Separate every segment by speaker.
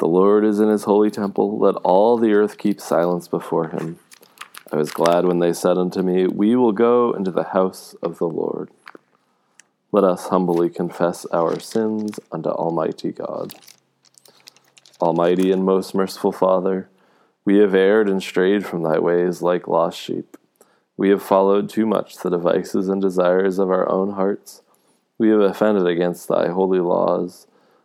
Speaker 1: The Lord is in his holy temple. Let all the earth keep silence before him. I was glad when they said unto me, We will go into the house of the Lord. Let us humbly confess our sins unto Almighty God. Almighty and most merciful Father, we have erred and strayed from thy ways like lost sheep. We have followed too much the devices and desires of our own hearts. We have offended against thy holy laws.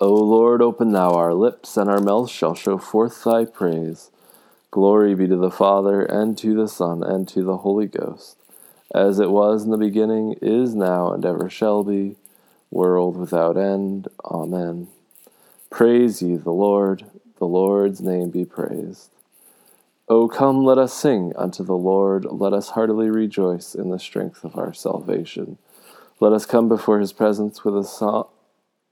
Speaker 1: O Lord, open thou our lips, and our mouth shall show forth thy praise. Glory be to the Father, and to the Son, and to the Holy Ghost as it was in the beginning, is now, and ever shall be, world without end. Amen. Praise ye the Lord, the Lord's name be praised. O come, let us sing unto the Lord, let us heartily rejoice in the strength of our salvation. Let us come before his presence with a song.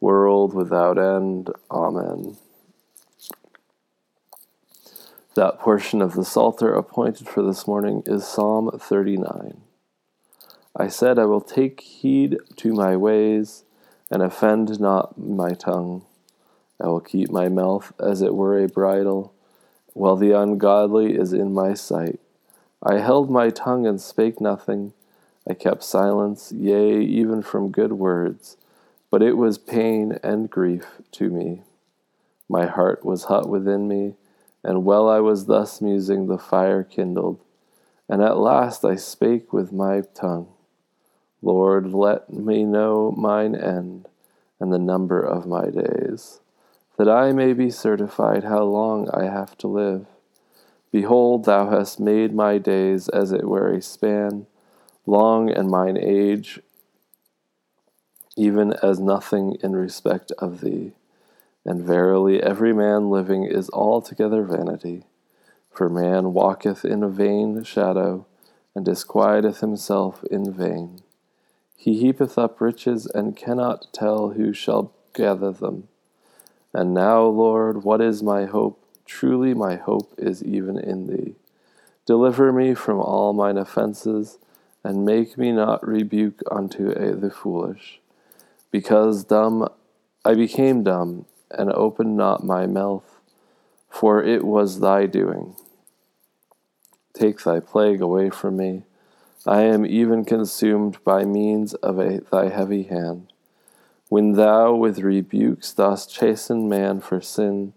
Speaker 1: world without end. Amen. That portion of the Psalter appointed for this morning is Psalm 39. I said, I will take heed to my ways and offend not my tongue. I will keep my mouth as it were a bridle, while the ungodly is in my sight. I held my tongue and spake nothing. I kept silence, yea, even from good words, but it was pain and grief to me. My heart was hot within me and while I was thus musing, the fire kindled. And at last I spake with my tongue Lord, let me know mine end and the number of my days, that I may be certified how long I have to live. Behold, thou hast made my days as it were a span, long and mine age, even as nothing in respect of thee. And verily, every man living is altogether vanity. For man walketh in a vain shadow, and disquieteth himself in vain. He heapeth up riches and cannot tell who shall gather them. And now, Lord, what is my hope? Truly, my hope is even in thee. Deliver me from all mine offenses, and make me not rebuke unto the foolish. Because dumb I became dumb, and opened not my mouth, for it was thy doing. Take thy plague away from me. I am even consumed by means of a, thy heavy hand. When thou with rebukes dost chasten man for sin,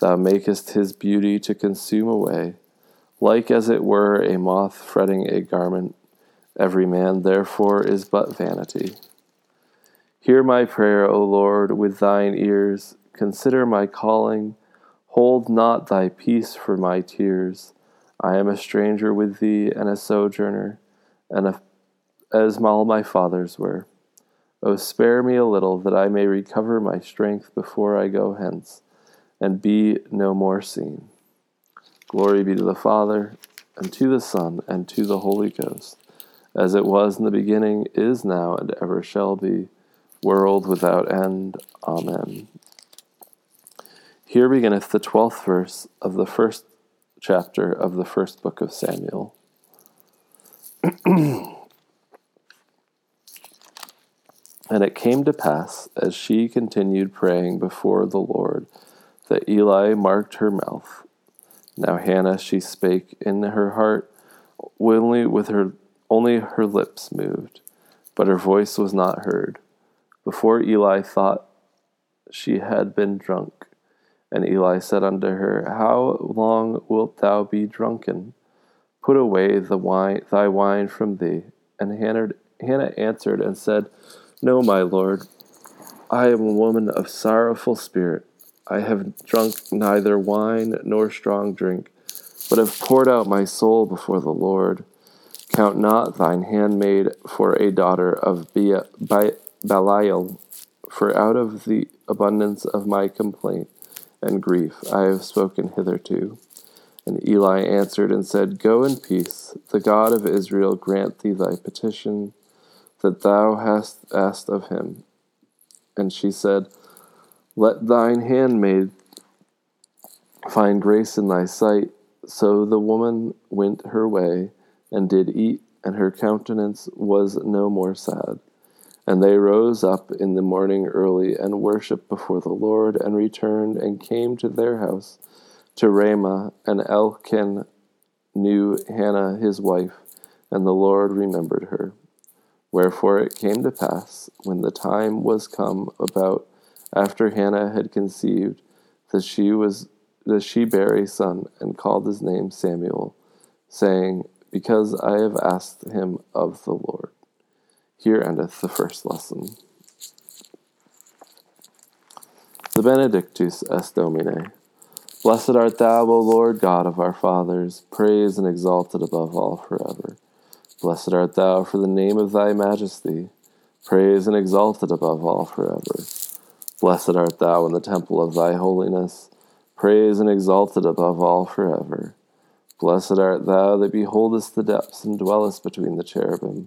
Speaker 1: thou makest his beauty to consume away, like as it were a moth fretting a garment. Every man therefore is but vanity. Hear my prayer, O Lord, with thine ears. Consider my calling. Hold not thy peace for my tears. I am a stranger with thee and a sojourner and a, as all my fathers were. O spare me a little, that I may recover my strength before I go hence, and be no more seen. Glory be to the Father, and to the Son, and to the Holy Ghost, as it was in the beginning, is now, and ever shall be, world without end. Amen. Here beginneth the twelfth verse of the first chapter of the first book of Samuel. and it came to pass, as she continued praying before the Lord, that Eli marked her mouth. Now Hannah she spake in her heart, only with her only her lips moved, but her voice was not heard. Before Eli thought she had been drunk. And Eli said unto her, How long wilt thou be drunken? Put away the wine, thy wine from thee. And Hannah, answered and said, No, my lord, I am a woman of sorrowful spirit. I have drunk neither wine nor strong drink, but have poured out my soul before the Lord. Count not thine handmaid for a daughter of Belial, for out of the abundance of my complaint and grief I have spoken hitherto. And Eli answered and said, Go in peace. The God of Israel grant thee thy petition that thou hast asked of him. And she said, Let thine handmaid find grace in thy sight. So the woman went her way and did eat, and her countenance was no more sad. And they rose up in the morning early and worshipped before the Lord, and returned and came to their house to Ramah, and Elkanah knew Hannah his wife, and the Lord remembered her. Wherefore it came to pass, when the time was come about after Hannah had conceived, that she was that she bare a son, and called his name Samuel, saying, Because I have asked him of the Lord. Here endeth the first lesson. The Benedictus es Domine. Blessed art thou, O Lord God of our fathers, praised and exalted above all forever. Blessed art thou for the name of thy majesty, praised and exalted above all forever. Blessed art thou in the temple of thy holiness, praised and exalted above all forever. Blessed art thou that beholdest the depths and dwellest between the cherubim,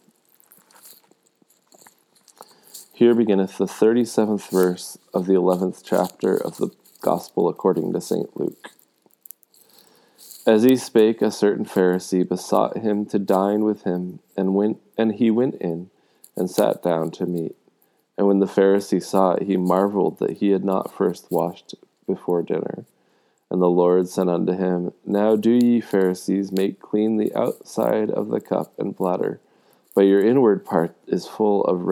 Speaker 1: Here beginneth the thirty seventh verse of the eleventh chapter of the Gospel according to St. Luke. As he spake, a certain Pharisee besought him to dine with him, and went and he went in and sat down to meat. And when the Pharisee saw it, he marveled that he had not first washed before dinner. And the Lord said unto him, Now do ye Pharisees make clean the outside of the cup and platter, but your inward part is full of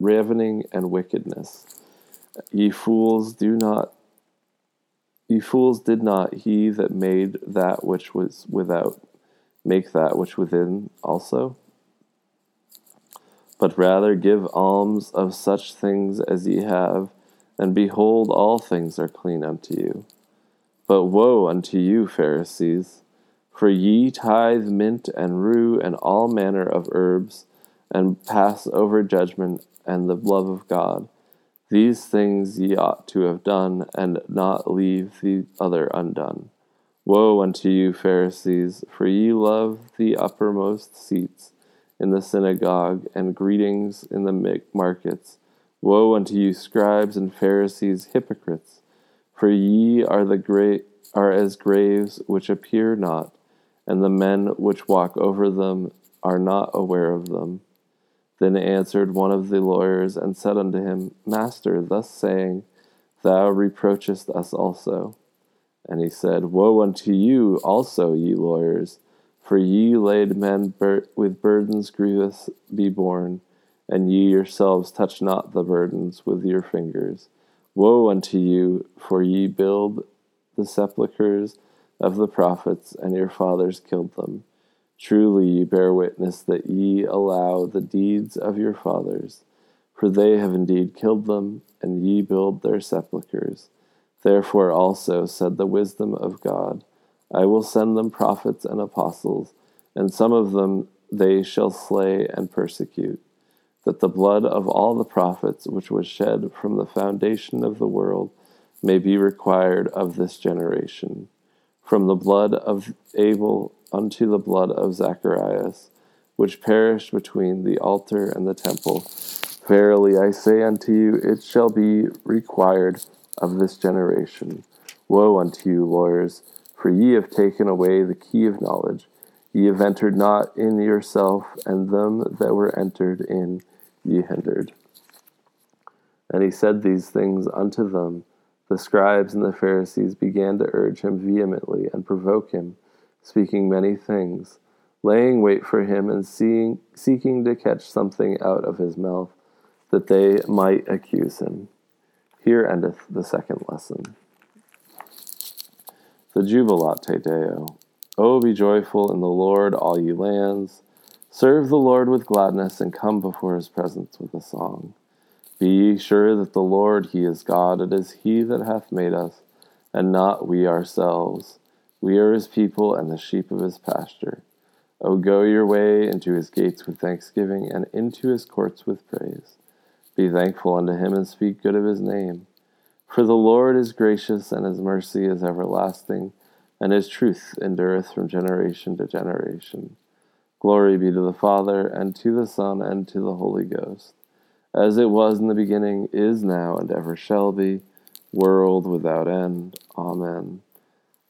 Speaker 1: ravening and wickedness. Ye fools, do not Ye fools, did not he that made that which was without make that which within also? But rather give alms of such things as ye have, and behold, all things are clean unto you. But woe unto you, Pharisees! For ye tithe mint and rue and all manner of herbs, and pass over judgment and the love of God. These things ye ought to have done, and not leave the other undone. Woe unto you, Pharisees! For ye love the uppermost seats in the synagogue, and greetings in the markets. Woe unto you, scribes and Pharisees, hypocrites! For ye are the great are as graves which appear not, and the men which walk over them are not aware of them. Then answered one of the lawyers and said unto him, Master, thus saying, thou reproachest us also. And he said, Woe unto you also, ye lawyers! For ye laid men bur- with burdens grievous be borne, and ye yourselves touch not the burdens with your fingers. Woe unto you, for ye build the sepulchres of the prophets, and your fathers killed them. Truly ye bear witness that ye allow the deeds of your fathers, for they have indeed killed them, and ye build their sepulchres. Therefore also said the wisdom of God, I will send them prophets and apostles, and some of them they shall slay and persecute, that the blood of all the prophets which was shed from the foundation of the world may be required of this generation, from the blood of Abel unto the blood of Zacharias, which perished between the altar and the temple. Verily I say unto you, it shall be required of this generation. Woe unto you, lawyers! For ye have taken away the key of knowledge. Ye have entered not in yourself, and them that were entered in ye hindered. And he said these things unto them. The scribes and the Pharisees began to urge him vehemently and provoke him, speaking many things, laying wait for him and seeing, seeking to catch something out of his mouth, that they might accuse him. Here endeth the second lesson. The Jubilate Deo. O be joyful in the Lord, all ye lands. Serve the Lord with gladness, and come before his presence with a song. Be ye sure that the Lord, he is God. It is he that hath made us, and not we ourselves. We are his people, and the sheep of his pasture. O go your way into his gates with thanksgiving, and into his courts with praise. Be thankful unto him, and speak good of his name. For the Lord is gracious, and his mercy is everlasting, and his truth endureth from generation to generation. Glory be to the Father, and to the Son, and to the Holy Ghost, as it was in the beginning, is now, and ever shall be, world without end. Amen.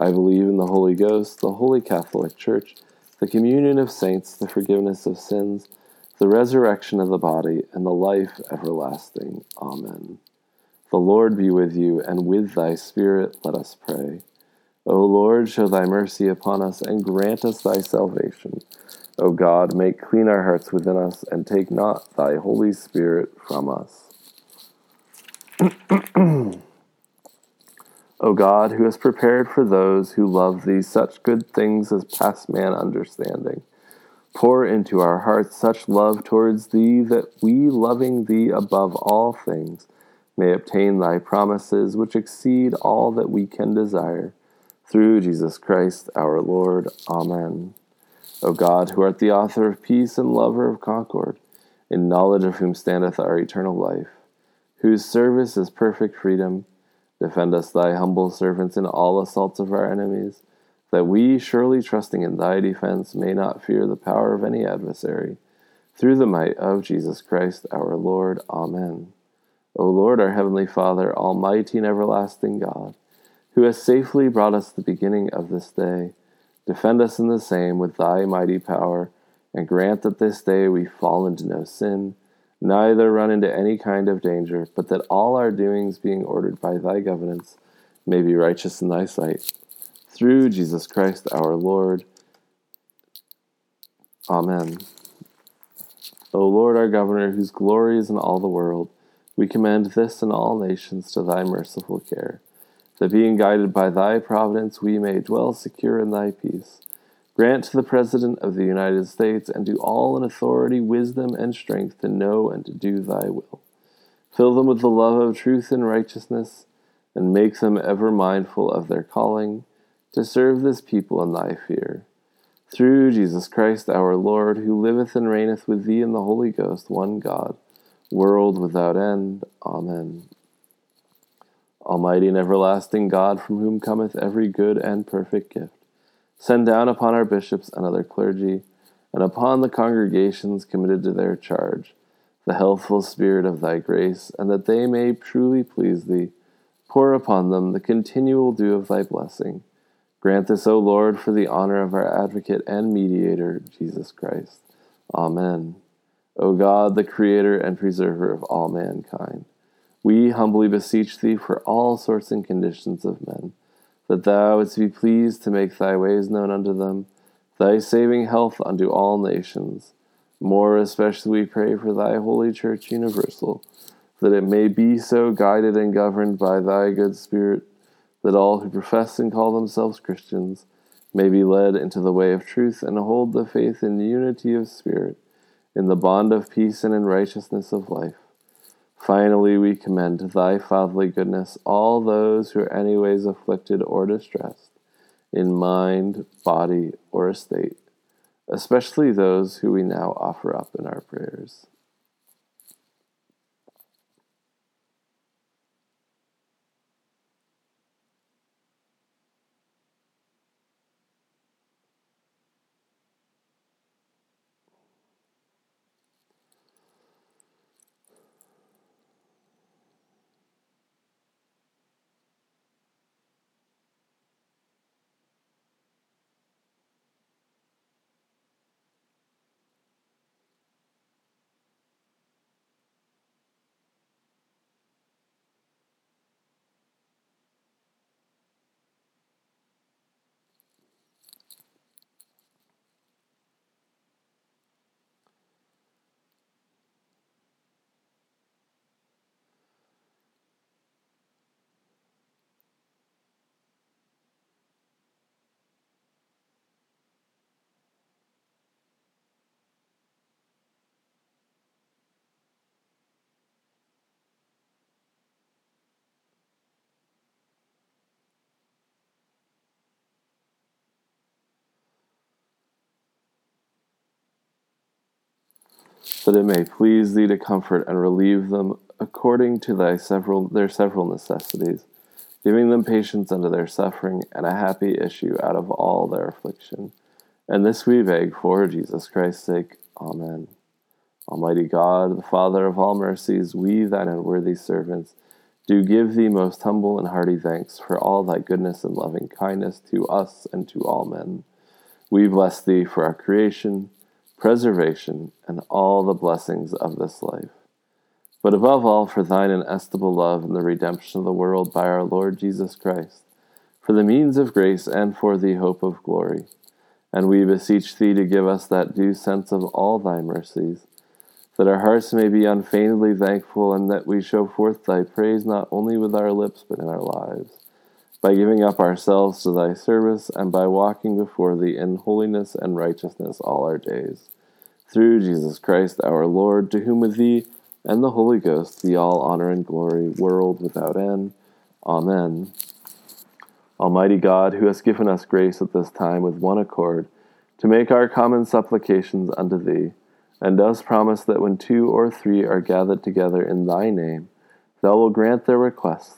Speaker 1: I believe in the Holy Ghost, the holy Catholic Church, the communion of saints, the forgiveness of sins, the resurrection of the body, and the life everlasting. Amen. The Lord be with you, and with thy spirit let us pray. O Lord, show thy mercy upon us, and grant us thy salvation. O God, make clean our hearts within us, and take not thy Holy Spirit from us. o God, who hast prepared for those who love thee such good things as pass man understanding, pour into our hearts such love towards thee that we, loving thee above all things, may obtain thy promises, which exceed all that we can desire. Through Jesus Christ our Lord. Amen. O God, who art the author of peace and lover of concord, in knowledge of whom standeth our eternal life, whose service is perfect freedom, defend us, thy humble servants, in all assaults of our enemies, that we, surely trusting in thy defense, may not fear the power of any adversary. Through the might of Jesus Christ our Lord. Amen. O Lord, our heavenly Father, almighty and everlasting God, who has safely brought us the beginning of this day, defend us in the same with thy mighty power, and grant that this day we fall into no sin, neither run into any kind of danger, but that all our doings, being ordered by thy governance, may be righteous in thy sight. Through Jesus Christ our Lord. Amen. O Lord our Governor, whose glory is in all the world, we commend this and all nations to thy merciful care, that being guided by thy providence we may dwell secure in thy peace. Grant to the President of the United States and to all in authority wisdom and strength to know and to do thy will. Fill them with the love of truth and righteousness, and make them ever mindful of their calling to serve this people in thy fear. Through Jesus Christ our Lord, who liveth and reigneth with thee in the Holy Ghost, one God, world without end. Amen. Almighty and everlasting God, from whom cometh every good and perfect gift Send down upon our bishops and other clergy, and upon the congregations committed to their charge, the healthful spirit of thy grace, and that they may truly please thee. Pour upon them the continual dew of thy blessing. Grant this, O Lord, for the honor of our advocate and mediator, Jesus Christ. Amen. O God, the creator and preserver of all mankind, we humbly beseech thee for all sorts and conditions of men that thou wouldst be pleased to make thy ways known unto them, thy saving health unto all nations. More especially we pray for thy holy church universal, that it may be so guided and governed by thy good spirit, that all who profess and call themselves Christians may be led into the way of truth and hold the faith in unity of spirit, in the bond of peace and in righteousness of life Finally, we commend to thy fatherly goodness all those who are anyways afflicted or distressed, in mind, body, or estate, especially those who we now offer up in our prayers. That it may please thee to comfort and relieve them according to thy several their several necessities, giving them patience unto their suffering and a happy issue out of all their affliction. And this we beg for Jesus Christ's sake. Amen. Almighty God, the Father of all mercies, we, thine unworthy servants, do give thee most humble and hearty thanks for all thy goodness and loving kindness to us and to all men. We bless thee for our creation preservation, and all the blessings of this life. But above all, for thine inestimable love and the redemption of the world by our Lord Jesus Christ, for the means of grace and for the hope of glory. And we beseech thee to give us that due sense of all thy mercies, that our hearts may be unfeignedly thankful, and that we show forth thy praise not only with our lips, but in our lives by giving up ourselves to thy service, and by walking before thee in holiness and righteousness all our days. Through Jesus Christ our Lord, to whom with thee and the Holy Ghost be all honor and glory, world without end. Amen. Almighty God, who hast given us grace at this time with one accord, to make our common supplications unto thee, and dost promise that when two or three are gathered together in thy name, thou wilt grant their requests